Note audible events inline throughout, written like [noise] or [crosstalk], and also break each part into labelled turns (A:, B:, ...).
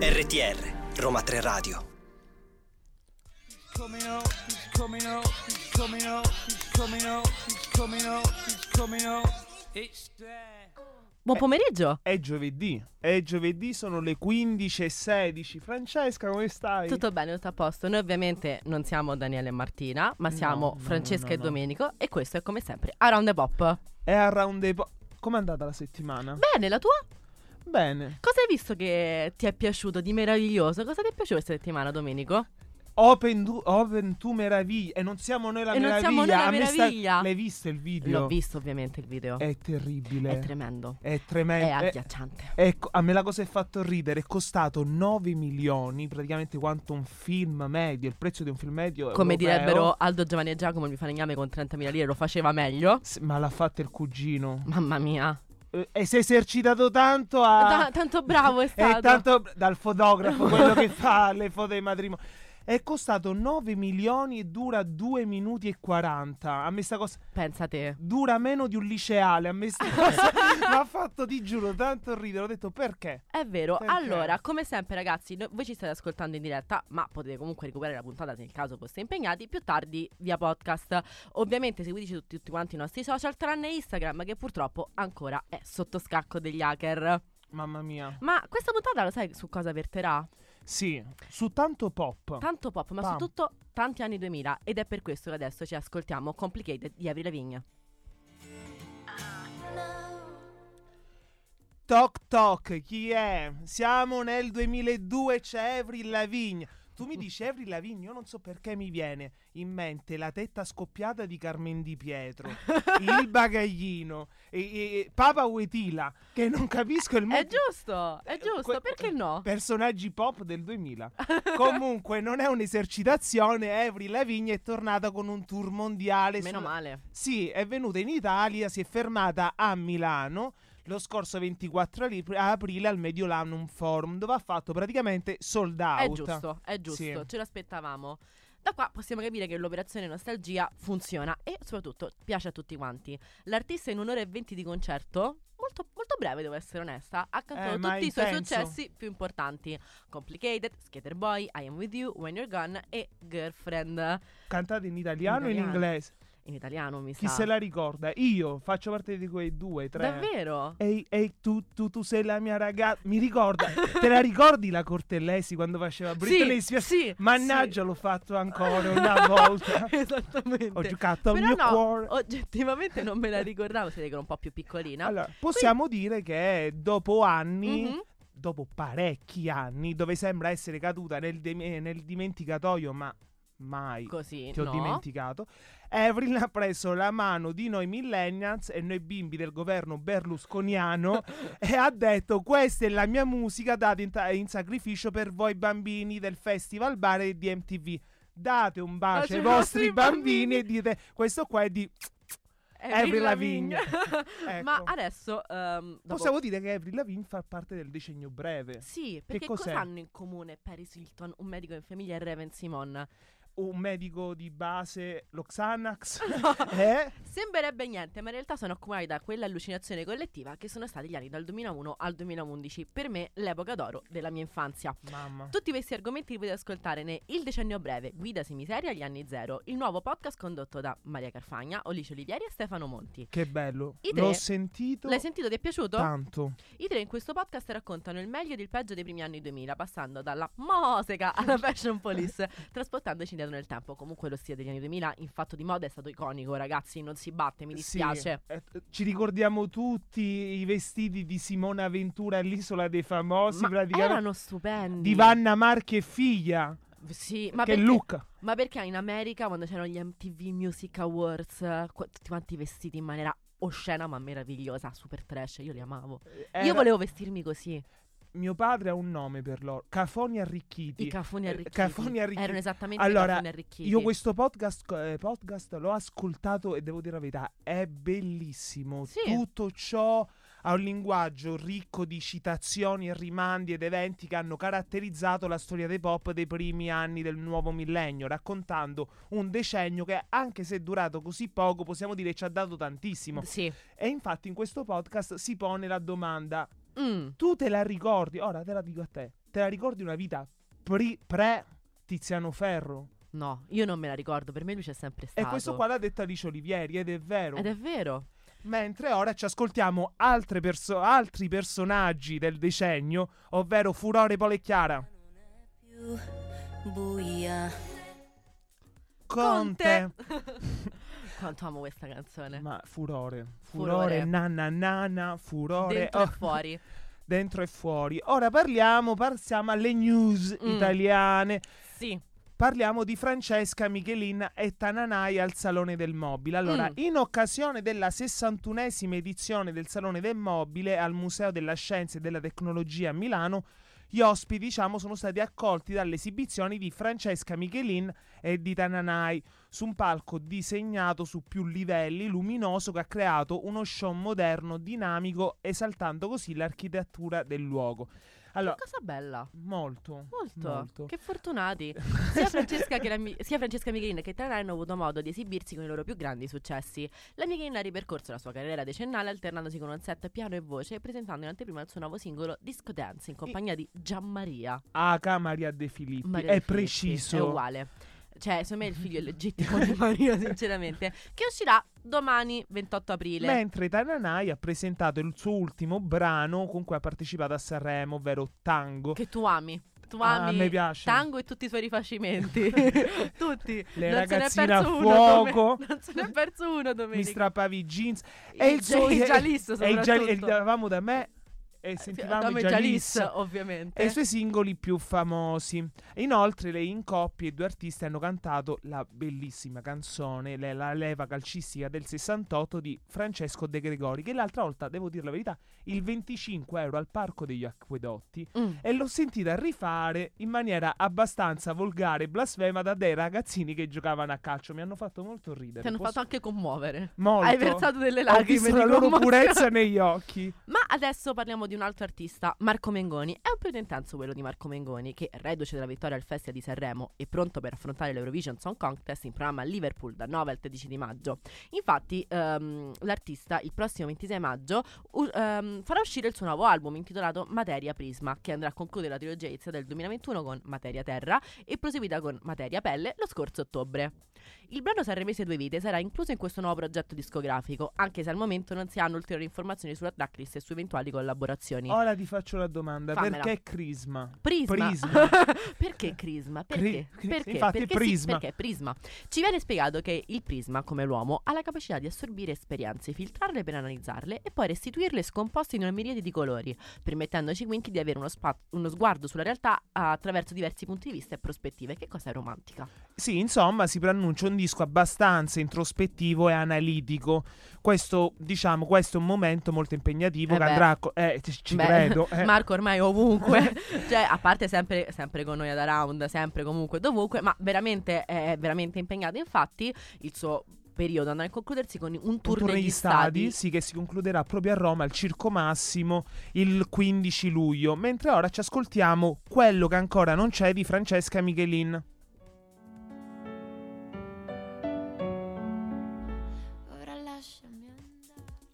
A: RTR, Roma 3 Radio.
B: coming up, coming up, coming up, coming up, coming up, coming up. It's there.
C: Buon pomeriggio.
D: È giovedì, è giovedì, sono le 15.16. Francesca, come stai?
C: Tutto bene, tutto a posto. Noi ovviamente non siamo Daniele e Martina, ma siamo
D: no,
C: Francesca
D: no,
C: e
D: no.
C: Domenico e questo è come sempre Around the Pop.
D: È Around the Po- Com'è andata la settimana?
C: Bene, la tua?
D: Bene.
C: Cosa hai visto che ti è piaciuto di meraviglioso? Cosa ti è piaciuto questa settimana, Domenico?
D: Open, tu, open tu meraviglia. E non siamo noi la
C: E non
D: meraviglia.
C: siamo noi la
D: A me sta-
C: meraviglia.
D: L'hai visto il video?
C: L'ho visto ovviamente il video.
D: È terribile.
C: È tremendo.
D: È tremendo. È-
C: agghiacciante.
D: Ecco, a me la cosa è fatto ridere. È costato 9 milioni, praticamente quanto un film medio. Il prezzo di un film medio.
C: Come
D: europeo.
C: direbbero Aldo Giovanni e Giacomo, il mio falegname con 30.000 lire lo faceva meglio.
D: S- Ma l'ha fatto il cugino.
C: Mamma mia.
D: Eh, E si è esercitato tanto a.
C: Da- tanto bravo è [laughs] stato.
D: È tanto dal fotografo, quello che fa le foto dei matrimoni. È costato 9 milioni e dura 2 minuti e 40. A me sta cosa
C: Pensa te.
D: dura meno di un liceale. A me sta [laughs] cosa mi ha fatto, ti giuro, tanto ridere. Ho detto perché?
C: È vero.
D: Perché?
C: Allora, come sempre, ragazzi, no- voi ci state ascoltando in diretta, ma potete comunque recuperare la puntata nel caso foste impegnati più tardi via podcast. Ovviamente seguiteci tutti, tutti quanti i nostri social, tranne Instagram, che purtroppo ancora è sotto scacco degli hacker.
D: Mamma mia.
C: Ma questa puntata lo sai su cosa verterà?
D: Sì, su tanto pop.
C: Tanto pop, ma
D: Pam.
C: soprattutto tanti anni 2000. Ed è per questo che adesso ci ascoltiamo Complicated di Avril Lavigne.
D: Toc toc, chi è? Siamo nel 2002, c'è Avril Lavigne. Tu mi dici Avril Lavigne, io non so perché mi viene in mente la tetta scoppiata di Carmen Di Pietro, [laughs] il bagaglino e, e- Papa Wetila, che non capisco il
C: È
D: motivo.
C: giusto, è giusto,
D: Que-
C: perché no?
D: Personaggi pop del 2000. [laughs] Comunque non è un'esercitazione, Avril Lavigne è tornata con un tour mondiale.
C: Meno
D: sulla-
C: male.
D: Sì, è venuta in Italia, si è fermata a Milano lo scorso 24 ali- aprile al Mediolanum Forum, dove ha fatto praticamente sold out.
C: È giusto, è giusto,
D: Sì.
C: ce l'aspettavamo. Da qua possiamo capire che l'operazione nostalgia funziona e soprattutto piace a tutti quanti. L'artista in un'ora e venti di concerto, molto, molto breve devo essere onesta, ha cantato
D: Eh,
C: tutti i suoi successi più importanti. Complicated, Skater Boy, I Am With You, When You're Gone e Girlfriend.
D: Cantate in italiano o in
C: Italiano.
D: inglese?
C: In italiano mi
D: Chi
C: sa.
D: se la ricorda? Io faccio parte di quei due, tre.
C: Davvero?
D: Ehi, ehi, tu, tu, tu sei la mia ragazza. Mi ricorda. Te la ricordi la Cortellesi quando faceva Britney
C: sì,
D: Spears?
C: sì,
D: Mannaggia, l'ho fatto ancora una volta.
C: sì. [laughs] Esattamente.
D: Ho giocato al
C: Però
D: mio
C: no,
D: cuore.
C: oggettivamente non me la ricordavo, siete che ero un po' più piccolina.
D: Allora, possiamo dire che dopo anni,
C: Mhm.
D: dopo parecchi anni, dove sembra essere caduta nel, de- nel dimenticatoio, ma mai
C: Così,
D: ti ho
C: no?
D: dimenticato, Avril ha preso la mano di noi millennials e noi bimbi del governo berlusconiano [laughs] e ha detto questa è la mia musica data in, ta- in sacrificio per voi bambini del Festival Bar e di MTV. Date un bacio ai vostri bambini
C: bambini.
D: e dite questo qua è di...
C: Avril Lavigne. [laughs]
D: Ecco.
C: Ma adesso ehm, dopo-
D: Possiamo dire che Avril Lavigne fa parte del decennio breve.
C: Sì, perché cosa hanno in comune Paris Hilton, un medico in famiglia e Raven Simon?
D: Un medico di base, lo Xanax. [laughs] [laughs] eh?
C: Sembrerebbe niente, ma in realtà sono accomunati da quell'allucinazione collettiva che sono stati gli anni dal 2001 al 2011. Per me, l'epoca d'oro della mia infanzia.
D: Mamma.
C: Tutti questi argomenti li potete ascoltare ne Il decennio breve, Guida Semiseria agli anni zero, il nuovo podcast condotto da Maria Carfagna, Olice Olivieri e Stefano Monti.
D: Che bello.
C: I tre-
D: L'ho sentito
C: L'hai sentito? Ti è piaciuto?
D: tanto.
C: I tre in questo podcast raccontano il meglio ed il peggio dei primi anni 2000, passando dalla musica alla fashion police, [laughs] trasportandoci indietro nel tempo. Comunque lo stile degli anni 2000 in fatto di moda è stato iconico, ragazzi, non si batte, mi
D: Sì,
C: dispiace.
D: eh, ci ricordiamo tutti i vestiti di Simona Ventura all'isola dei famosi,
C: Ma
D: praticamente
C: erano stupendi.
D: di Vanna Marchi e figlia.
C: Sì, ma
D: che
C: perché,
D: look.
C: ma perché in America quando c'erano gli MTV Music Awards, eh, tutti quanti vestiti in maniera oscena ma meravigliosa, super trash, io li amavo. Io
D: Era-
C: volevo vestirmi così.
D: Mio padre ha un nome per loro, Cafoni Arricchiti.
C: I cafoni
D: Eh,
C: arricchiti.
D: Cafoni arricchiti.
C: Erano esattamente
D: Allora,
C: i cafoni arricchiti.
D: Io questo podcast, eh, podcast l'ho ascoltato e devo dire la verità, è bellissimo.
C: Sì.
D: Tutto ciò ha un linguaggio ricco di citazioni e rimandi ed eventi che hanno caratterizzato la storia dei pop dei primi anni del nuovo millennio, raccontando un decennio che, anche se è durato così poco, possiamo dire ci ha dato tantissimo.
C: Sì.
D: E infatti in questo podcast si pone la domanda:
C: Mm.
D: tu te la ricordi? Ora te la dico a te. Te la ricordi una vita pri- pre Tiziano Ferro?
C: No, io non me la ricordo, per me lui c'è sempre stato.
D: E questo qua l'ha detto Alice Olivieri ed è vero.
C: Ed è vero.
D: Mentre ora ci ascoltiamo altre perso- altri personaggi del decennio, ovvero Furore Pole e Chiara.
E: più buia.
D: Conte. [laughs]
C: Quanto amo questa canzone.
D: Ma furore,
C: Furore.
D: furore, nanna nanna, furore.
C: Dentro
D: oh,
C: e fuori. [laughs]
D: dentro e fuori. Ora parliamo, passiamo alle news
C: Mm.
D: italiane.
C: Sì.
D: Parliamo di Francesca Michelin e Tananai al Salone del Mobile. Allora,
C: Mm.
D: in occasione della 61esima edizione del Salone del Mobile al Museo della Scienza e della Tecnologia a Milano, gli ospiti, diciamo, sono stati accolti dalle esibizioni di Francesca Michelin e di Tananai su un palco disegnato su più livelli, luminoso, che ha creato uno show moderno, dinamico, esaltando così l'architettura del luogo. Allora,
C: Cosa bella.
D: molto,
C: Molto.
D: molto.
C: Che fortunati. [laughs] Sia Francesca, che la sia Francesca Michelin che Tananai hanno avuto modo di esibirsi con i loro più grandi successi. La Michelin ha ripercorso la sua carriera decennale alternandosi con un set piano e voce e presentando in anteprima il suo nuovo singolo Disco Dance in compagnia di Gianmaria.
D: H. Maria De Filippi.
C: Maria
D: è
C: De Filippi.
D: preciso.
C: È uguale. Cioè, secondo me il figlio è [laughs] legittimo di Maria, sinceramente. Che uscirà domani, 28 aprile.
D: Mentre Tananai ha presentato il suo ultimo brano con cui ha partecipato a Sanremo, ovvero Tango.
C: Che tu ami. Tu
D: Ah,
C: ami
D: a me piace.
C: Tango e tutti i suoi rifacimenti. [laughs] tutti.
D: Le
C: non
D: ragazzine a fuoco.
C: dome- non se ne è perso uno
D: Mi
C: domenica.
D: strappavi i jeans. E il suo.
C: gia- i Gialisso
D: e e
C: soprattutto.
D: eravamo da me e sentivamo
C: Come
D: i Jalis.
C: Ovviamente.
D: E i suoi singoli più famosi. Inoltre, lei in coppia i due artisti hanno cantato la bellissima canzone, la leva calcistica del 68 di Francesco De Gregori, che l'altra volta, devo dire la verità, il 25 euro al Parco degli Acquedotti.
C: Mm.
D: E l'ho sentita rifare in maniera abbastanza volgare e blasfema da dei ragazzini che giocavano a calcio. Mi hanno fatto molto ridere.
C: Ti hanno
D: Posso-
C: fatto anche commuovere.
D: molto.
C: Hai versato delle
D: Ho
C: lacrime
D: visto
C: di
D: la loro purezza negli occhi.
C: Ma adesso parliamo di un altro artista, Marco Mengoni. È un periodo intenso quello di Marco Mengoni, che reduce dalla vittoria al Festival di Sanremo e pronto per affrontare l'Eurovision Song Contest in programma a Liverpool dal 9 al 13 di maggio. Infatti, ehm, l'artista il prossimo 26 maggio u- ehm, farà uscire il suo nuovo album intitolato Materia Prisma, che andrà a concludere la trilogia iniziata del 2021 con Materia Terra e proseguita con Materia Pelle lo scorso ottobre. Il brano Sanremese Due Vite sarà incluso in questo nuovo progetto discografico, anche se al momento non si hanno ulteriori informazioni sulla tracklist e su eventuali collaborazioni.
D: Ora ti faccio la domanda:
C: Fammela.
D: perché Crisma?
C: Prisma.
D: Prisma. [laughs]
C: perché Crisma? Perché?
D: Cri-
C: perché?
D: infatti
C: perché
D: Prisma.
C: Sì, perché Prisma. Ci viene spiegato che il Prisma, come l'uomo, ha la capacità di assorbire esperienze, filtrarle per analizzarle e poi restituirle scomposte in una miriade di colori, permettendoci quindi di avere uno, spa- uno sguardo sulla realtà attraverso diversi punti di vista e prospettive. Che cosa è romantica?
D: Sì, insomma, si preannuncia un disco abbastanza introspettivo e analitico. Questo, diciamo, questo è un momento molto impegnativo
C: Eh
D: che
C: beh.
D: andrà co- eh, ci ci
C: Beh,
D: credo. [laughs] eh.
C: Marco ormai è ovunque, [laughs] cioè a parte sempre, sempre con noi ad Around, sempre comunque dovunque, ma veramente è veramente impegnato. Infatti il suo periodo andrà a concludersi con un
D: Un
C: tour,
D: tour
C: negli
D: negli stadi, sì, che si concluderà proprio a Roma al Circo Massimo il 15 luglio. Mentre ora ci ascoltiamo quello che ancora non c'è di Francesca Michelin.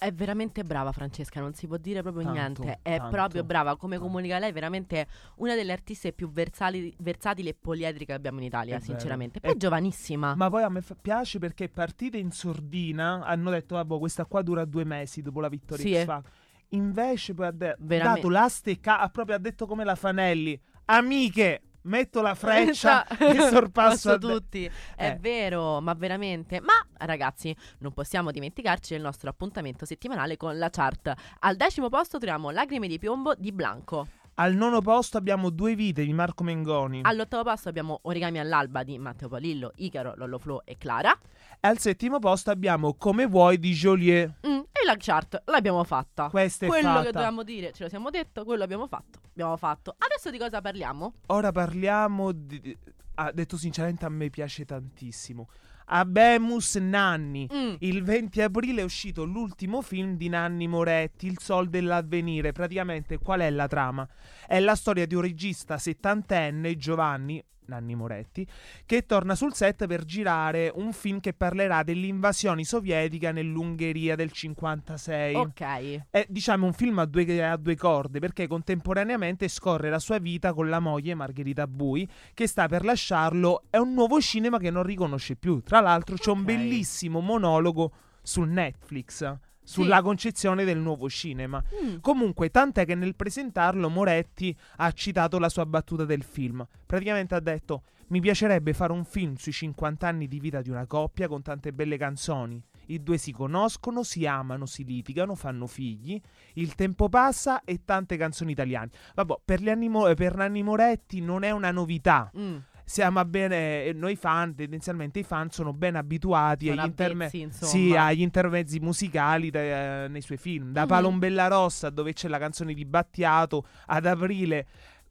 C: È veramente brava Francesca, non si può dire proprio
D: Tanto,
C: niente. È
D: tanto,
C: proprio brava, come
D: tanto.
C: comunica lei, veramente una delle artiste più versali- versatili e poliedriche che abbiamo in Italia,
D: È
C: sinceramente.
D: È-
C: Poi è giovanissima.
D: Ma poi a me fa- piace perché è partita in sordina. Hanno detto, vabbè, questa qua dura due mesi dopo la vittoria
C: Sì,
D: X. Factor. Invece poi ha de- dato la stecca, ha proprio ha detto come la Fanelli. Amiche, metto la [laughs] freccia [laughs] e sorpasso
C: tutti. È
D: Eh.
C: vero, ma veramente. Ma ragazzi, non possiamo dimenticarci del nostro appuntamento settimanale con la chart. Al decimo posto troviamo Lacrime di piombo di Blanco.
D: Al nono posto abbiamo Due vite di Marco Mengoni.
C: All'ottavo posto abbiamo Origami all'alba di Matteo Palillo, Icaro, Lollo Flo e Clara.
D: E al settimo posto abbiamo Come vuoi di Joliet.
C: Mm, e la chart l'abbiamo fatta.
D: Questa è
C: quello
D: fatta.
C: che dovevamo dire, ce lo siamo detto, quello abbiamo fatto. Abbiamo fatto. Adesso di cosa parliamo?
D: Ora parliamo di... Ah, detto sinceramente a me piace tantissimo. Abemus Nanni.
C: Mm.
D: Il 20 aprile è uscito l'ultimo film di Nanni Moretti, Il Sol dell'Avvenire. Praticamente qual è la trama? È la storia di un regista settantenne, Giovanni, Nanni Moretti, che torna sul set per girare un film che parlerà dell'invasione sovietica nell'Ungheria del 56.
C: Ok.
D: È diciamo un film a due, a due corde perché contemporaneamente scorre la sua vita con la moglie Margherita Bui che sta per lasciarlo. È un nuovo cinema che non riconosce più. Tra l'altro c'è un
C: Ok.
D: bellissimo monologo su Netflix sulla concezione del nuovo cinema.
C: Mm.
D: Comunque, tant'è che nel presentarlo Moretti ha citato la sua battuta del film. Praticamente ha detto: Mi piacerebbe fare un film sui 50 anni di vita di una coppia con tante belle canzoni. I due si conoscono, si amano, si litigano, fanno figli. Il tempo passa e tante canzoni italiane. Vabbè, per, Mo- per Nanni Moretti non è una novità.
C: Mm.
D: Siamo bene, eh, noi fan, tendenzialmente i fan sono ben abituati
C: Sono
D: agli, interme-
C: insomma.
D: sì, agli intermezzi musicali da- eh, nei suoi film. Da
C: Mhm.
D: Palombella Rossa, dove c'è la canzone di Battiato, ad aprile.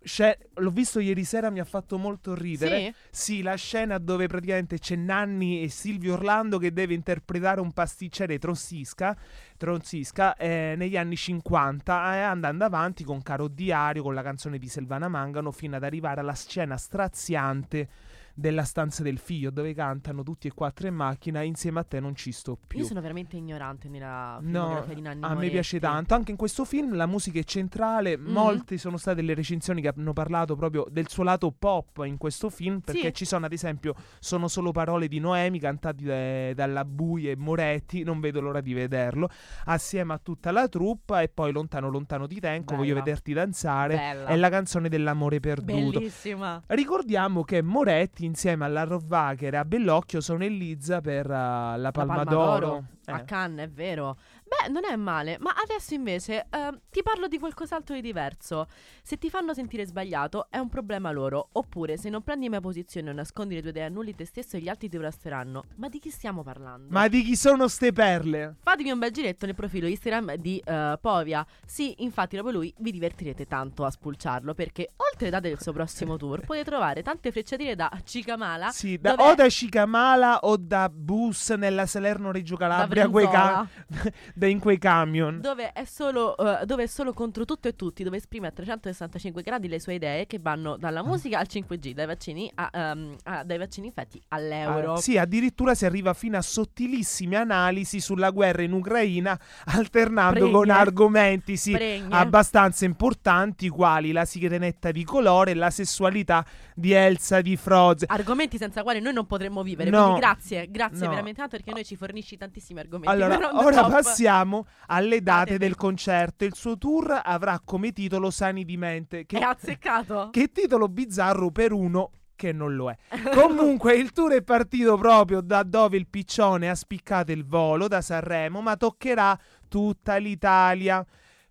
D: C'è- l'ho visto ieri sera, mi ha fatto molto ridere.
C: Sì?
D: Sì, la scena dove praticamente c'è Nanni e Silvio Orlando che deve interpretare un pasticcere Tronzisca, Tronzisca eh, negli anni 50, eh, andando avanti con Caro Diario, con la canzone di Selvana Mangano, fino ad arrivare alla scena straziante della stanza del figlio, dove cantano tutti e quattro in macchina, insieme a te non ci sto più.
C: Io sono veramente ignorante nella
D: No,
C: di Nanni
D: a me
C: Moretti.
D: piace tanto. Anche in questo film la musica è centrale.
C: Mhm.
D: Molte sono state le recensioni che hanno parlato proprio del suo lato pop in questo film. Perché
C: Sì.
D: ci sono, ad esempio, sono solo parole di Noemi cantate da- dalla Bui e Moretti. Non vedo l'ora di vederlo. Assieme a tutta la truppa. E poi Lontano, lontano ti tengo. Voglio
C: Bella.
D: vederti danzare.
C: Bella.
D: È la canzone dell'amore perduto.
C: Bellissima.
D: Ricordiamo che Moretti insieme alla Rovvacher e a Bellocchio sono in lizza per uh, la
C: La
D: Palma,
C: Palma
D: d'Oro.
C: d'Oro.
D: Eh.
C: A Cannes, è vero. Beh, non è male, ma adesso invece ehm, ti parlo di qualcos'altro di diverso. Se ti fanno sentire sbagliato è un problema loro, oppure se non prendi mia posizione o nascondi le tue idee annulli te stesso gli altri ti resteranno. Ma di chi stiamo parlando?
D: Ma di chi sono ste perle?
C: Fatevi un bel giretto nel profilo Instagram di eh, Povia. Sì, infatti proprio lui vi divertirete tanto a spulciarlo perché oltre date del suo prossimo [laughs] tour potete trovare tante frecciatine da Cicamala
D: Sì, da- o da Cicamala o da bus nella Salerno-Reggio
C: da
D: Calabria, quei ca- [laughs]
C: Brenzola.
D: In quei camion.
C: Dove è, solo, eh, dove è solo contro tutto e tutti, dove esprime a 365 gradi le sue idee che vanno dalla
D: Ah.
C: musica al 5G, dai vaccini, a, ehm, a- dai vaccini infetti all'euro.
D: Ah, sì, addirittura si arriva fino a sottilissime analisi sulla guerra in Ucraina, alternando
C: Pregne.
D: con argomenti sì,
C: Pregne.
D: abbastanza importanti, quali la sirenetta di colore e la sessualità di Elsa di Frozen.
C: Argomenti senza quali noi non potremmo vivere.
D: No.
C: Quindi grazie, grazie
D: No.
C: veramente tanto perché noi ci fornisci tantissimi argomenti.
D: Allora, ora
C: top.
D: passiamo alle date del- concerto. Il suo tour avrà come titolo Sani di mente. Che
C: È azzeccato.
D: Che titolo bizzarro per uno che non lo è. [laughs] Comunque il tour è partito proprio da dove il piccione ha spiccato il volo, da Sanremo, ma toccherà tutta l'Italia.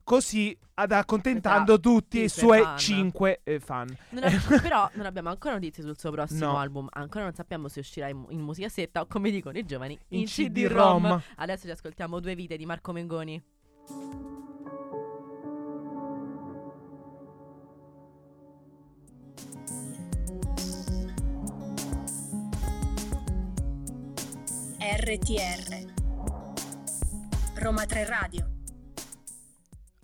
D: Così ad accontentando
C: Aspetta,
D: tutti
C: sì,
D: i
C: suoi fan.
D: cinque eh, fan.
C: Non ab- [laughs] però non abbiamo ancora notizie sul suo prossimo
D: No.
C: album. Ancora non sappiamo se uscirà in, in musicassetta o come dicono i giovani in,
D: In
C: CD-ROM.
D: CD-ROM.
C: Adesso ci ascoltiamo Due vite di Marco Mengoni.
F: RTR Roma 3 Radio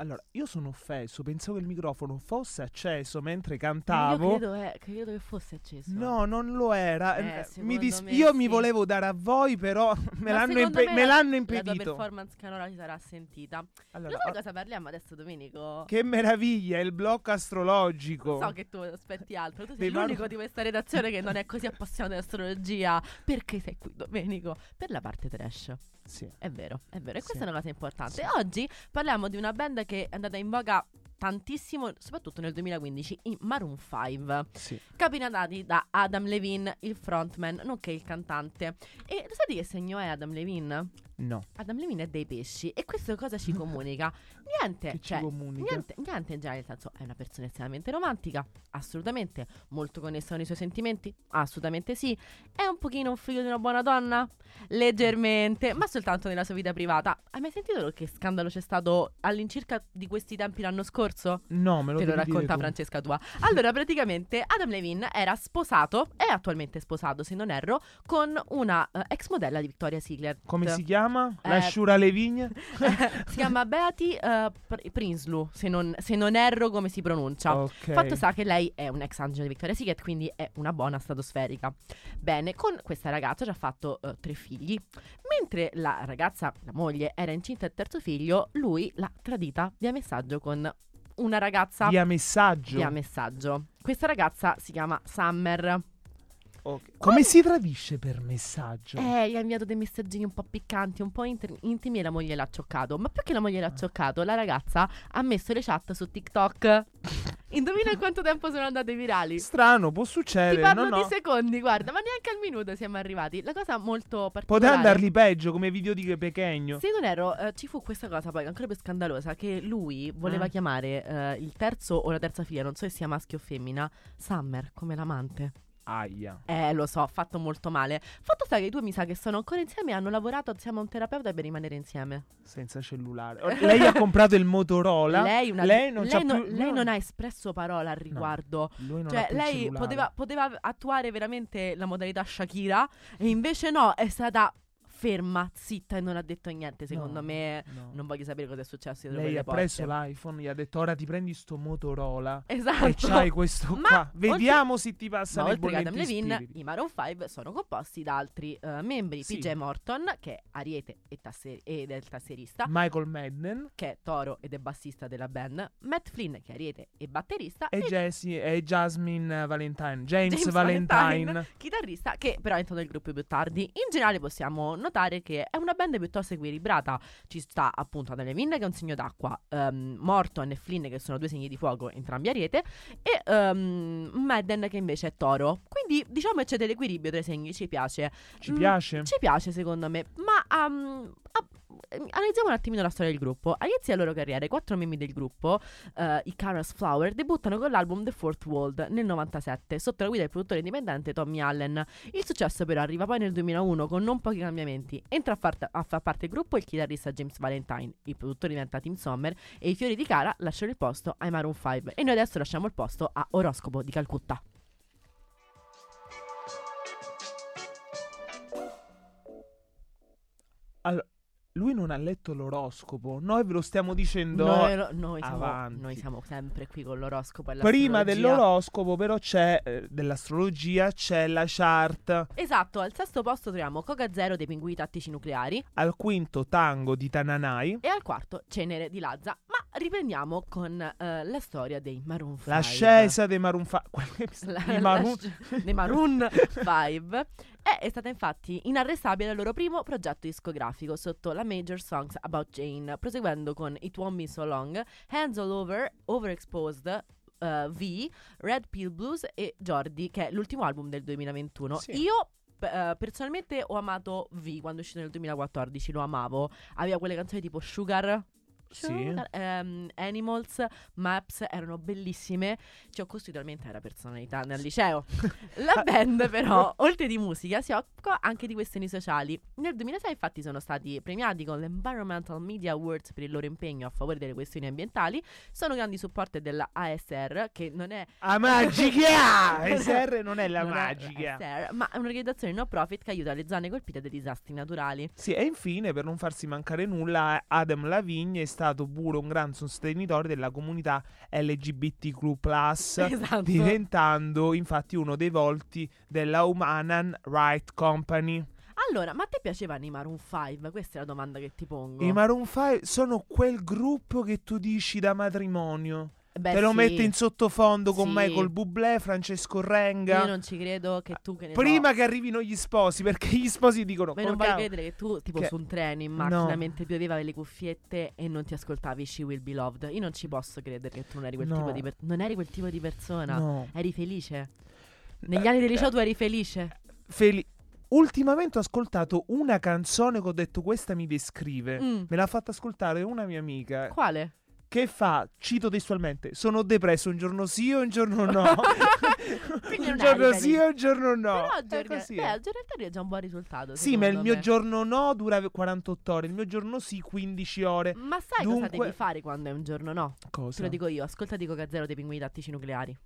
D: Allora, io sono offeso, pensavo che il microfono fosse acceso mentre
C: Io
D: cantavo.
C: credo, eh, credo che fosse acceso.
D: No, non lo era.
C: Eh,
D: Eh, mi dis- io mi
C: sì.
D: volevo dare a voi, però [laughs] me l'hanno, impe-
C: me la-
D: l'hanno
C: La
D: impedito.
C: tua performance canora si sarà sentita.
D: Allora,
C: Lo sai
D: oh,
C: cosa parliamo adesso, Domenico?
D: che meraviglia, il blocco astrologico.
C: So che tu aspetti altro. Tu sei
D: Dei
C: l'unico
D: Manu-
C: di questa redazione che non è così appassionato di astrologia. Perché sei qui, Domenico? Per la parte trash.
D: Sì.
C: È vero, è vero. E
D: Sì.
C: questa è una cosa importante.
D: Sì.
C: Oggi parliamo di una band che è andata in voga tantissimo, soprattutto nel 2015, i Maroon 5.
D: Sì.
C: Capinatati da Adam Levine, il frontman, nonché il cantante. E lo sai di che segno è Adam Levine?
D: No.
C: Adam Levine è dei pesci. E questo cosa ci comunica? [laughs] Niente,
D: Che ci
C: cioè? Niente, niente in generale, nel senso è una persona estremamente romantica, assolutamente, molto connessa con i suoi sentimenti, assolutamente sì. È un pochino un figlio di una buona donna? Leggermente, ma soltanto nella sua vita privata. Hai mai sentito che scandalo c'è stato all'incirca di questi tempi l'anno scorso?
D: No, me lo
C: Te lo racconta. Francesca tua. Allora, praticamente Adam Levine era sposato, è attualmente sposato, se non erro, con una eh, ex modella di Victoria's Secret.
D: Come si chiama? La
C: Eh,
D: Shura Levigne? [laughs]
C: si chiama Beatty eh, Pr- Prinsloo, se non, se non erro come si pronuncia.
D: Ok.
C: Fatto sta che lei è un ex angelo di Victoria's Secret, quindi è una buona stratosferica. Bene, con questa ragazza ci ha fatto eh, tre figli. Mentre la ragazza, la moglie, era incinta del terzo figlio, lui l'ha tradita via messaggio con una ragazza
D: Via messaggio.
C: via messaggio. Questa ragazza si chiama Summer.
D: Ok. Come si tradisce per messaggio?
C: Eh, gli ha inviato dei messaggini un po' piccanti, un po' inter- intimi e la moglie l'ha cioccato. Ma più che la moglie l'ha cioccato, la ragazza ha messo le chat su TikTok. [laughs] Indovina in quanto tempo sono andate virali?
D: Strano, può
C: Ti
D: succedere.
C: parlo
D: no,
C: di
D: no.
C: secondi, guarda, ma neanche al minuto siamo arrivati. La cosa molto particolare.
D: Poteva andarli peggio come video di Pechegno.
C: Se non ero, eh, ci fu questa cosa poi ancora più scandalosa che lui voleva
D: Ah.
C: chiamare eh, il terzo o la terza figlia, non so se sia maschio o femmina, Summer come l'amante.
D: Aia.
C: Eh, lo so, fatto molto male. Fatto sta che i due mi sa che sono ancora insieme e hanno lavorato insieme a un terapeuta per rimanere insieme.
D: Senza cellulare. Lei ha comprato il Motorola. [laughs]
C: Lei, una-
D: lei non,
C: lei non-
D: più-
C: lei
D: no.
C: non ha espresso parola al riguardo.
D: Non ha
C: Cioè, lei poteva, poteva attuare veramente la modalità Shakira e invece no, è stata ferma, zitta e non ha detto niente. Secondo
D: No,
C: me
D: no.
C: non voglio sapere cosa è successo
D: Lei ha
C: porte.
D: preso l'iPhone, gli ha detto ora ti prendi sto Motorola
C: Esatto.
D: e c'hai questo [laughs]
C: Ma
D: qua.
C: oltre-
D: Vediamo se ti
C: Ma
D: passano i
C: oltre che Adam Levine,
D: spiriti.
C: i Maroon 5 sono composti da altri eh, membri.
D: Sì.
C: PJ Morton, che è ariete e tasse- ed è il tassierista,
D: Michael Madden
C: che è toro ed è bassista della band. Matt Flynn, che è ariete e batterista.
D: e,
C: e
D: Jessie, e Jasmine Valentine. James,
C: James
D: Valentine.
C: Valentine, chitarrista che però è entrato nel gruppo più tardi. In generale possiamo notare che è una band piuttosto equilibrata. Ci sta appunto Adam Levine che è un segno d'acqua, ehm, Morton e Flynn che sono due segni di fuoco, entrambi ariete, e ehm, Madden che invece è toro. Quindi diciamo che c'è dell'equilibrio tra i segni, ci piace.
D: Ci
C: Mm,
D: piace?
C: Ci piace secondo me, ma um, a- analizziamo un attimino la storia del gruppo. All'inizio della loro carriera, i quattro membri del gruppo, eh, i Cara's Flower, debuttano con l'album The Fourth World nel 97, sotto la guida del produttore indipendente Tommy Allen. Il successo però arriva poi nel 2001 con non pochi cambiamenti. Entra a, far- a far parte del gruppo il chitarrista James Valentine, il produttore diventa Tim Sommer e i fiori di Cara lasciano il posto ai Maroon 5. E noi adesso lasciamo il posto a Oroscopo di Calcutta.
D: Allora, lui non ha letto l'oroscopo. Noi ve lo stiamo dicendo.
C: Noi, lo- noi siamo, noi siamo sempre qui con l'oroscopo e
D: Prima dell'oroscopo, però, c'è eh, dell'astrologia, c'è la chart.
C: Esatto, al sesto posto troviamo Coca Zero dei pinguini tattici nucleari
D: Al quinto, tango di Tananai.
C: e al quarto Cenere di Lazza. Ma riprendiamo con eh, la storia dei Maroon 5.
D: L'ascesa dei Maroon 5.
C: La-
D: I
C: la-
D: Maroon-
C: dei Maroon [laughs] 5 è, è stata infatti inarrestabile dal loro primo progetto discografico sotto la Major Songs About Jane, proseguendo con It Won't Be So Long, Hands All Over, Overexposed, eh, V, Red Pill Blues e Jordi, che è l'ultimo album del 2021.
D: Sì.
C: Io eh, personalmente ho amato V quando è uscito nel 2014, lo amavo. Aveva quelle canzoni tipo Sugar.
D: Sì.
C: Ehm, Animals, Maps erano bellissime. Ci ho costruito la mia intera personalità nel liceo. [laughs] La band, però, oltre di musica, si occupa anche di questioni sociali. Nel 2006, infatti, sono stati premiati con l'Environmental Media Awards per il loro impegno a favore delle questioni ambientali. Sono grandi supporter della ASR, che non è [laughs]
D: A magica! SR non è la
C: non è
D: magica.
C: ASR, ma è un'organizzazione no profit che aiuta le zone colpite dai disastri naturali.
D: Sì, e infine, per non farsi mancare nulla, Adam Lavigne è stato pure un gran sostenitore della comunità LGBTQ+, [laughs]
C: Esatto.
D: diventando infatti uno dei volti della Human Right Company.
C: Allora, ma a te piacevano i Maroon 5? Questa è la domanda che ti pongo.
D: I Maroon 5 sono quel gruppo che tu dici da matrimonio.
C: Beh,
D: Te lo
C: sì.
D: metti in sottofondo con
C: Sì.
D: Michael Bublé, Francesco Renga.
C: Io non ci credo che tu che ne so,
D: Prima che arrivino gli sposi, perché gli sposi dicono:
C: Ma non
D: "Col
C: voglio
D: cavolo".
C: credere che tu, tipo
D: Che-
C: su un treno in macchina,
D: No.
C: mentre pioveva le cuffiette e non ti ascoltavi She Will Be Loved. Io non ci posso credere che tu non eri quel,
D: No.
C: tipo, di per- non eri quel tipo di persona.
D: No.
C: Eri felice. Negli anni del liceo tu eri felice.
D: Feli- Ultimamente ho ascoltato una canzone che ho detto questa mi descrive.
C: Mm.
D: Me l'ha fatta ascoltare una mia amica.
C: Quale?
D: Che fa, cito testualmente, sono depresso un giorno sì e un giorno no. [laughs] Un
C: è
D: giorno sì e un giorno no.
C: Però
D: È
C: giorni-
D: così,
C: beh,
D: eh.
C: al giornaliero è già un buon risultato.
D: Sì, ma il
C: secondo
D: mio
C: me.
D: giorno no dura 48 ore, il mio giorno sì 15 ore.
C: Ma sai cosa
D: Dunque-
C: devi fare quando è un giorno no? Te
D: Cosa?
C: lo dico io, ascoltati Coca Zero dei pinguini tattici nucleari.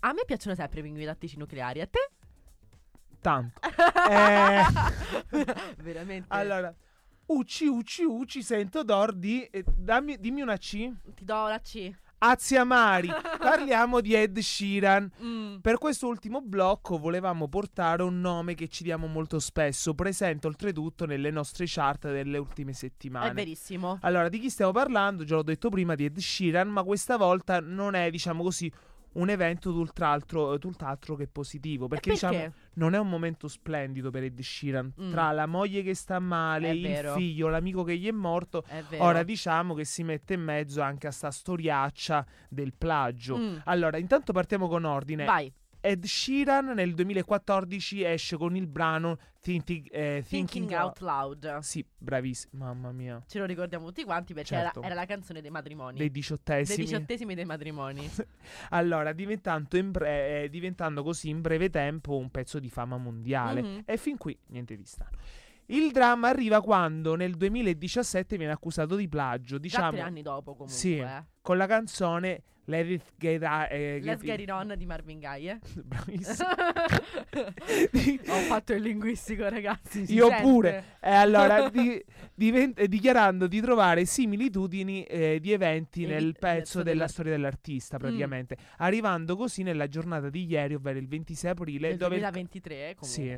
C: A me piacciono sempre i pinguini tattici nucleari, a te?
D: Tanto. [laughs] Eh,
C: Veramente.
D: allora, Ucci, Ucci, Ucci, sento d'or di... eh, dammi- dimmi una C.
C: Ti do la C.
D: Aziamari. [laughs] Parliamo di Ed Sheeran.
C: Mm.
D: Per questo ultimo blocco volevamo portare un nome che ci diamo molto spesso, presente oltretutto nelle nostre chart delle ultime
C: È
D: settimane.
C: verissimo.
D: Allora, di chi stiamo parlando? Già l'ho detto prima di Ed Sheeran, ma questa volta non è, diciamo così, un evento tutt'altro, tutt'altro che positivo. Perché,
C: E
D: diciamo,
C: perché?
D: non è un momento splendido per Ed Sheeran.
C: Mm.
D: Tra la moglie che sta male,
C: È
D: il
C: vero.
D: figlio, l'amico che gli è morto.
C: È.
D: Ora diciamo che si mette in mezzo anche a sta storiaccia del plagio.
C: Mm.
D: Allora, intanto partiamo con ordine.
C: Vai.
D: Ed Sheeran nel 2014 esce con il brano Thinking, eh,
C: Thinking
D: Thinking
C: Out Loud.
D: Sì, bravissimo, mamma mia.
C: Ce lo ricordiamo tutti quanti perché
D: Certo.
C: era, era la canzone dei matrimoni.
D: Dei
C: dei
D: diciottesimi.
C: diciottesimi dei matrimoni. [laughs]
D: Allora, diventando, bre- eh, diventando così in breve tempo un pezzo di fama mondiale.
C: Mhm.
D: E fin qui niente di strano. Il dramma arriva quando nel 2017 viene accusato di plagio,
C: Già
D: diciamo,
C: tre anni dopo comunque.
D: Sì.
C: eh.
D: con la canzone Let Get, A- eh,
C: Let's Get It On di Marvin Gaye. eh. [laughs]
D: Bravissimo. [laughs]
C: Ho fatto il linguistico, ragazzi.
D: Io
C: sente.
D: pure. E allora, [laughs] di- diven- eh, dichiarando di trovare similitudini eh, di eventi
C: E
D: nel pezzo della
C: della-
D: storia dell'artista,
C: Mm.
D: praticamente. Arrivando così nella giornata di ieri, ovvero il 26 aprile,
C: Del
D: dove il,
C: 2023
D: Sì.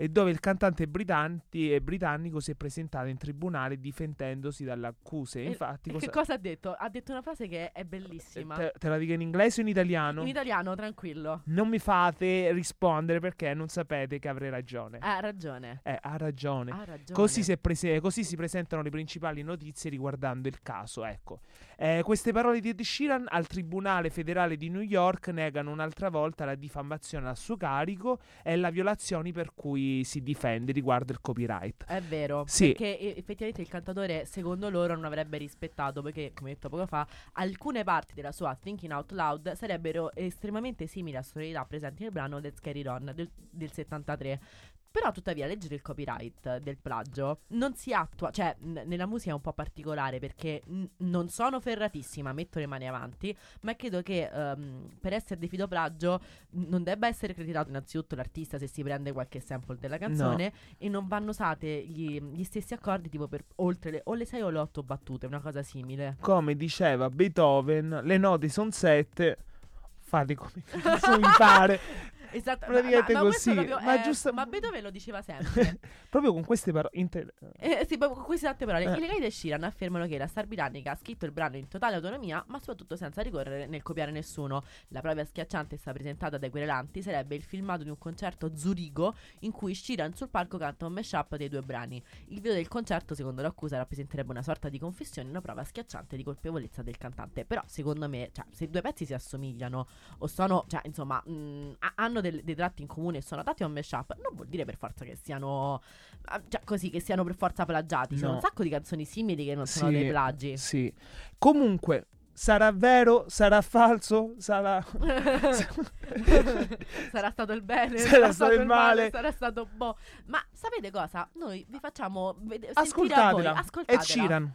D: E dove il cantante eh, britannico si è presentato in tribunale difendendosi dalle accuse.
C: E-
D: Infatti, cosa-
C: che cosa ha detto? Ha detto una frase che è bellissima.
D: te, te la dico in inglese o in italiano?
C: In italiano, tranquillo.
D: non mi fate rispondere perché non sapete che avrei ragione.
C: Ha ragione.
D: Eh, ha ragione.
C: Ha ragione.
D: Così si, prese- così si presentano le principali notizie riguardando il caso. Ecco. Eh, queste parole di Ed Sheeran al Tribunale federale di New York negano un'altra volta la diffamazione a suo carico e la violazione per cui si difende riguardo il copyright.
C: È vero,
D: Sì.
C: perché effettivamente il cantatore secondo loro non avrebbe rispettato perché, come detto poco fa, alcune parti della sua Thinking Out Loud sarebbero estremamente simili a sonorità presenti nel brano Let's It On del, del 73. Però tuttavia leggere il copyright del plagio non si attua, cioè n- nella musica è un po' particolare perché n- non sono ferratissima, metto le mani avanti, ma credo che ehm, per essere definito plagio non debba essere creditato innanzitutto l'artista se si prende qualche sample della canzone e non vanno usate gli, gli stessi accordi tipo per oltre le, o le 6 o le 8 battute, una cosa simile.
D: Come diceva Beethoven, le note sono sette. Fate come cazzo vi pare.
C: Esatto,
D: Praticamente
C: ma, ma, ma
D: così,
C: proprio
D: ma
C: è-
D: giusto-
C: ma Beethoven lo diceva sempre. [laughs]
D: Proprio con queste parole. inter-
C: Eh, sì, proprio con queste esatte parole.
D: Eh.
C: I legali del Sheeran affermano che la star britannica ha scritto il brano in totale autonomia, ma soprattutto senza ricorrere nel copiare nessuno. La prova schiacciante sta presentata dai querelanti sarebbe il filmato di un concerto a Zurigo in cui Sheeran sul palco canta un mashup dei due brani. Il video del concerto, secondo l'accusa, rappresenterebbe una sorta di confessione, una prova schiacciante di colpevolezza del cantante. Però, secondo me, cioè, se i due pezzi si assomigliano o sono, cioè, insomma, mh, ha- hanno del- dei tratti in comune e sono dati a un mashup, non vuol dire per forza che siano ah, cioè, così che siano per forza plagiati. Ci sono
D: No.
C: un sacco di canzoni simili che non sono
D: Sì,
C: dei plagi.
D: Sì. Comunque, sarà vero? Sarà falso? Sarà. [laughs] [laughs]
C: sarà stato il bene,
D: Sarà stato il male.
C: sarà stato boh. Ma sapete cosa? Noi vi facciamo vede- sentire a voi.
D: Ascoltatela. Ed
C: Ascoltatela.
D: Sheeran.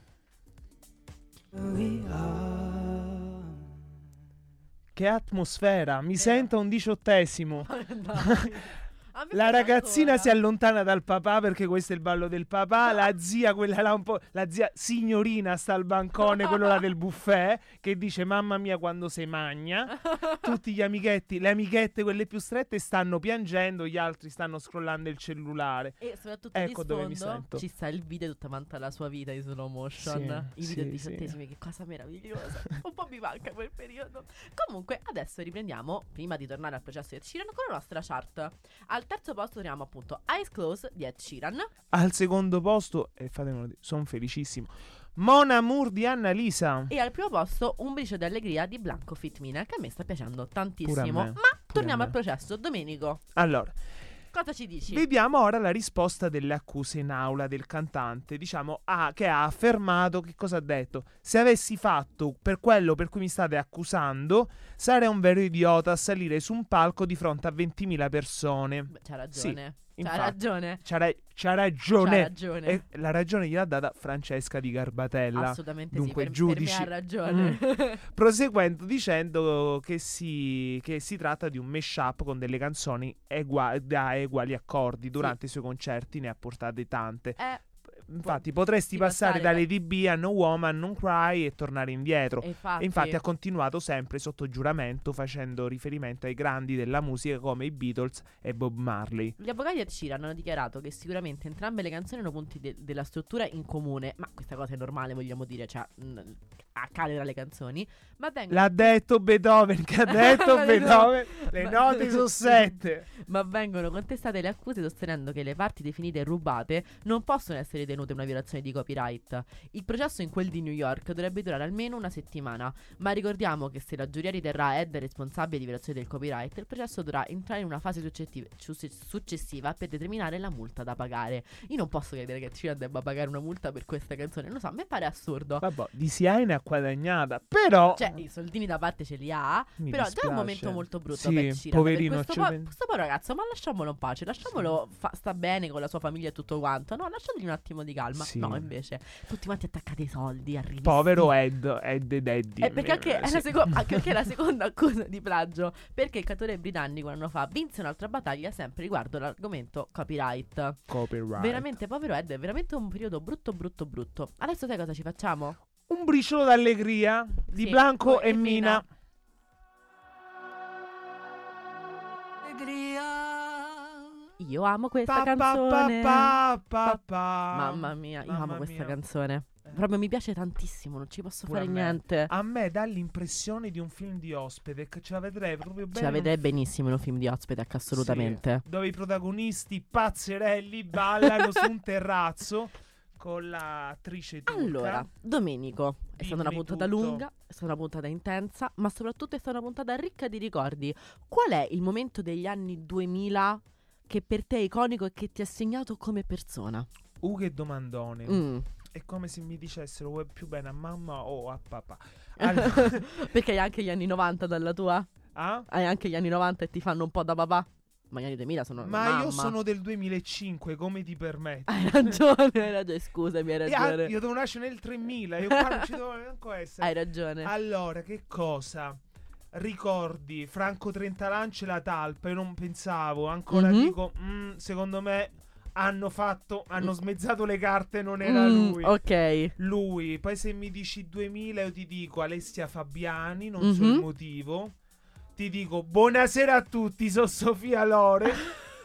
D: Che atmosfera, mi sento un diciottesimo. [laughs] [laughs] La ragazzina
C: ancora.
D: si allontana dal papà perché questo è il ballo del papà. La zia, quella là un po'. La zia signorina sta al bancone, quello là del buffet, che dice: Mamma mia, quando sei magna. [laughs] Tutti gli amichetti, le amichette, quelle più strette, stanno piangendo, gli altri stanno scrollando il cellulare.
C: E soprattutto
D: Ecco
C: di
D: dove mi
C: sfondo
D: sento.
C: ci sta il video tutta quanta la sua vita in slow motion.
D: Sì,
C: I video
D: sì,
C: diciottesimi, che cosa meravigliosa. [laughs] Un po' mi manca quel periodo. Comunque, adesso riprendiamo, prima di tornare al processo di Sheeran, con la nostra chart. Al terzo posto troviamo appunto Eyes Close di Ed Sheeran.
D: Al secondo posto, e fatemelo dire, sono felicissimo. Mona Moore di Annalisa.
C: E al primo posto Un briciolo di allegria di Blanco Fitmina, che a me sta piacendo tantissimo.
D: Me,
C: Ma torniamo al processo. Domenico.
D: Allora,
C: Cosa ci dici?
D: Vediamo ora la risposta delle accuse in aula del cantante, diciamo, ah, che ha affermato che cosa ha detto. Se avessi fatto per quello per cui mi state accusando, sarei un vero idiota a salire su un palco di fronte a 20.000 persone.
C: C'ha ragione. C'ha
D: infatti.
C: ragione.
D: C'ha, ra- c'ha
C: C'ha
D: ragione.
C: ragione.
D: E la ragione gliel'ha data Francesca di Garbatella.
C: Assolutamente
D: Dunque,
C: sì. Per,
D: giudici-
C: per ha ragione. [laughs]
D: Proseguendo dicendo che si, che si tratta di un mashup con delle canzoni egua- da uguali accordi. Durante i suoi concerti ne ha portate tante.
C: eh,
D: Infatti, potresti passare
C: passare
D: dalle DB a No Woman, Non Cry e tornare indietro.
C: e infatti,
D: E infatti ha continuato sempre sotto giuramento facendo riferimento ai grandi della musica come i Beatles e Bob Marley.
C: Gli avvocati a Cira hanno dichiarato che sicuramente entrambe le canzoni hanno punti de- della struttura in comune, ma questa cosa è normale, vogliamo dire, cioè mh, accade tra le canzoni, ma vengono,
D: L'ha detto Beethoven, che ha detto [laughs] Beethoven. Le note sono [laughs] sette.
C: ma vengono contestate le accuse sostenendo che le parti definite rubate non possono essere ritenute una violazione di copyright. Il processo in quel di New York dovrebbe durare almeno una settimana, ma ricordiamo che se la giuria riterrà Ed responsabile di violazione del copyright, il processo dovrà entrare in una fase successiva per determinare la multa da pagare. Io non posso credere che Cira debba pagare una multa per questa canzone, non lo so, a me pare assurdo.
D: Vabbè, di ha guadagnata. Però.
C: Cioè, i soldini da parte ce li ha.
D: mi
C: però già è
D: dispiace.
C: un momento molto brutto
D: Sì,
C: per Cira.
D: poverino,
C: questo, po- questo povero ragazzo, ma lasciamolo in pace, lasciamolo fa- sta bene con la sua famiglia e tutto quanto. No, lasciatogli un attimo di calma.
D: Sì.
C: No, invece, tutti quanti attaccati ai soldi, arrivi.
D: Povero Ed, Ed ed Eddie.
C: Eh, perché anche, è
D: Sì.
C: la seco- [laughs] anche perché è la seconda accusa di plagio. Perché il cantore britannico un anno fa vinse un'altra battaglia sempre riguardo l'argomento copyright.
D: Copyright.
C: Veramente, povero Ed, è veramente un periodo brutto, brutto, brutto. Adesso sai cosa ci facciamo?
D: Un briciolo d'allegria di
C: Sì,
D: Blanco e Mina.
C: Io amo questa
D: Pa, pa,
C: canzone.
D: pa, pa, pa.
C: Mamma mia, io
D: Mamma
C: amo questa
D: mia.
C: canzone.
D: Eh.
C: Proprio mi piace tantissimo, non ci posso
D: Pure
C: fare
D: a
C: niente.
D: A me dà l'impressione di un film di ospite che ce la vedrei proprio bene.
C: Ce la vedrei benissimo in un film di Ozpetec, assolutamente.
D: Sì, dove i protagonisti pazzerelli ballano su un terrazzo [laughs] con l'attrice turca.
C: Allora, Domenico, è stata una puntata
D: tutto.
C: lunga, è stata una puntata intensa, ma soprattutto è stata una puntata ricca di ricordi. Qual è il momento degli anni 2000 che per te è iconico e che ti ha segnato come persona?
D: Uh, che domandone.
C: Mm.
D: È come se mi dicessero vuoi più bene a mamma o a papà. [laughs] Allora,
C: Perché hai anche gli anni 90 dalla tua?
D: ah?
C: Hai anche gli anni 90 e ti fanno un po' da papà? Ma gli anni 2000 sono
D: Ma
C: mamma.
D: io sono del 2005, come ti permetti?
C: Hai ragione, hai ragione, scusami, hai ragione.
D: io devo nascere nel 3000, io qua non ci devo neanche essere.
C: Hai ragione.
D: Allora, che cosa? Ricordi Franco Trentalance e la talpa? Io non pensavo, ancora
C: Mhm.
D: dico, "Mm, secondo me hanno fatto, hanno smezzato le carte, non era
C: Mm,
D: lui.
C: Ok.
D: Lui, poi se mi dici 2000 io ti dico Alessia Fabiani, non so il
C: Mhm.
D: motivo. Ti dico buonasera a tutti, sono Sofia Lore,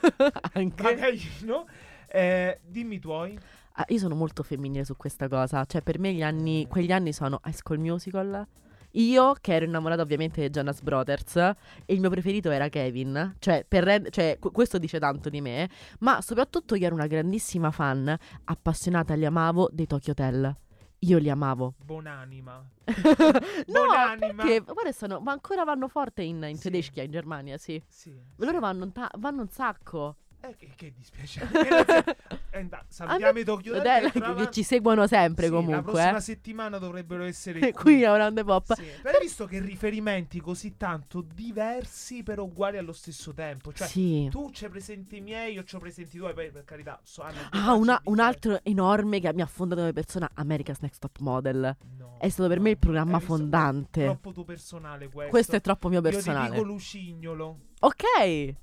D: [laughs]
C: Anche.
D: Magaglino. Eh, dimmi i tuoi.
C: Ah, io sono molto femminile su questa cosa. Cioè, per me gli anni, quegli anni sono High School Musical. Io, che ero innamorata ovviamente dei Jonas Brothers, e il mio preferito era Kevin. Cioè, per rend- cioè, qu- questo dice tanto di me. Ma soprattutto io ero una grandissima fan, appassionata, li amavo, dei Tokyo Hotel. Io li amavo.
D: Buonanima. [laughs]
C: no,
D: Buonanima.
C: perché guarda, sono, ma ancora vanno forte in, in
D: Sì.
C: tedeschi, in Germania, sì.
D: Sì.
C: Loro vanno, ta- vanno un sacco.
D: Eh, che, che dispiacere. [laughs] da- salutiamo i Tokyo Hotel che
C: che, ci seguono sempre
D: Sì, La
C: comunque.
D: prossima
C: eh.
D: settimana dovrebbero essere [laughs]
C: qui
D: qui.
C: a Round the Pop.
D: Sì. Hai visto che riferimenti così tanto diversi però uguali allo stesso tempo? Cioè,
C: sì.
D: tu c'hai presenti i miei, io c'ho presenti i tuoi, poi per carità, so,
C: Ah, una- un altro enorme che mi ha fondato come persona, America's Next Top Model. È stato per me il programma
D: visto?
C: fondante.
D: Troppo tuo personale questo.
C: Questo è troppo mio
D: Io
C: personale.
D: dico Lucignolo.
C: Ok,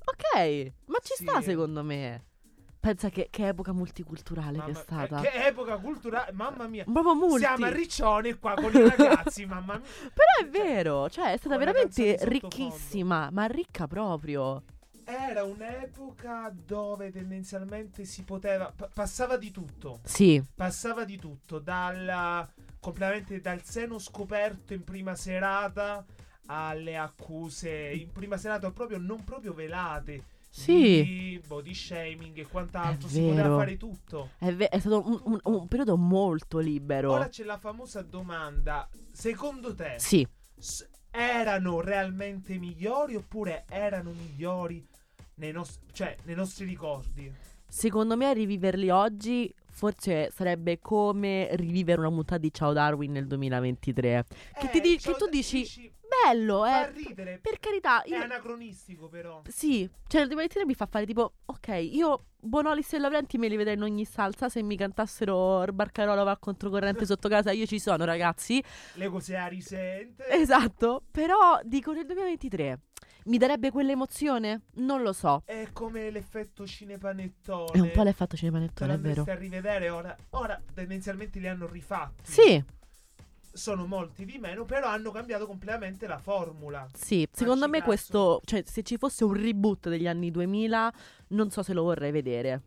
C: ok. Ma ci
D: Sì.
C: sta secondo me. Pensa che, che epoca multiculturale che è
D: Mamma-
C: stata.
D: eh, che epoca culturale, mamma mia.
C: Proprio multi.
D: Siamo a Riccione qua con i ragazzi, [laughs] mamma mia.
C: Però è vero, cioè è stata veramente ricchissima, ma ricca proprio.
D: Era un'epoca dove tendenzialmente si poteva. pa- passava di tutto.
C: Sì,
D: Passava di tutto. Dal. Completamente dal seno scoperto in prima serata alle accuse in prima serata proprio non proprio velate.
C: Sì.
D: Di body shaming e quant'altro.
C: È
D: Si poteva fare tutto.
C: è, ve- è stato un, un- un periodo molto libero.
D: Ora c'è la famosa domanda. Secondo te
C: Sì,
D: s- erano realmente migliori oppure erano migliori nei, nos- cioè, nei nostri ricordi.
C: Secondo me riviverli oggi forse sarebbe come rivivere una puntata di Ciao Darwin nel 2023. Che, ti
D: Eh,
C: di- che tu
D: da-
C: dici, bello,
D: fa
C: eh.
D: ridere.
C: Per carità,
D: È
C: io-
D: anacronistico, però.
C: Sì, cioè il 2023 mi fa fare tipo, ok, io Bonolis e Lavrenti me li vedrei in ogni salsa, se mi cantassero Barcarola va controcorrente [laughs] sotto casa, io ci sono ragazzi.
D: Le cose a risente.
C: Esatto, però dico nel 2023 mi darebbe quell'emozione? Non lo so.
D: È come l'effetto cinepanettone.
C: È un po' l'effetto cinepanettone, è vero.
D: a rivedere ora. Ora tendenzialmente li hanno rifatti.
C: Sì,
D: Sono molti di meno, però hanno cambiato completamente la formula.
C: sì, secondo me
D: caso.
C: questo, cioè se ci fosse un reboot degli anni 2000, non so se lo vorrei vedere.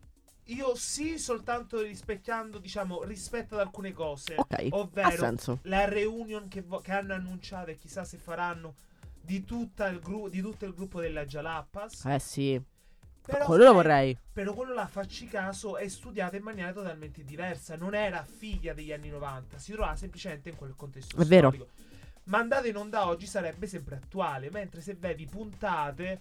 D: Io sì, soltanto rispecchiando, diciamo, rispetto ad alcune cose.
C: Ok,
D: Ovvero
C: senso.
D: la reunion che, vo- che hanno annunciato e chissà se faranno di, il gru- di tutto il gruppo della Jalapas.
C: Eh sì,
D: Però,
C: quello lo vorrei.
D: Però quello là, facci caso, è studiato in maniera totalmente diversa. Non era figlia degli anni 90, si trovava semplicemente in quel contesto
C: È vero.
D: storico. Mandata in onda oggi sarebbe sempre attuale, mentre se vedi puntate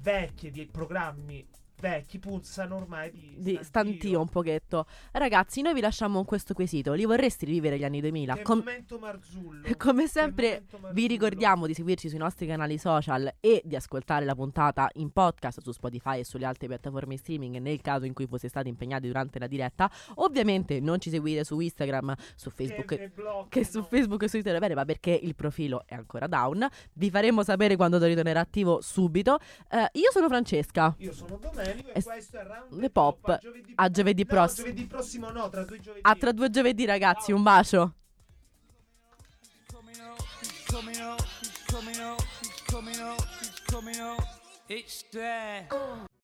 D: vecchie di programmi vecchi, puzzano ormai di,
C: Di stantio un pochetto. Ragazzi, noi vi lasciamo con questo quesito. Li vorresti rivivere gli anni 2000?
D: Che
C: Com-
D: Marzullo. [laughs]
C: come sempre
D: Marzullo.
C: Vi ricordiamo di seguirci sui nostri canali social e di ascoltare la puntata in podcast su Spotify e sulle altre piattaforme streaming nel caso in cui foste stati impegnati durante la diretta. Ovviamente non ci seguire su Instagram, su Facebook.
D: Che,
C: Che su
D: no.
C: Facebook e su Twitter bene, ma perché il profilo è ancora down. Vi faremo sapere quando ritornerà attivo subito. Eh, io sono Francesca.
D: Io sono Domenico e questo è Round
C: The Pop.
D: A giovedì,
C: A giovedì
D: no,
C: prossimo.
D: giovedì prossimo no, tra due giovedì.
C: A tra due giovedì, ragazzi. Un bacio.
B: coming up, coming up, coming up, coming up, it's there.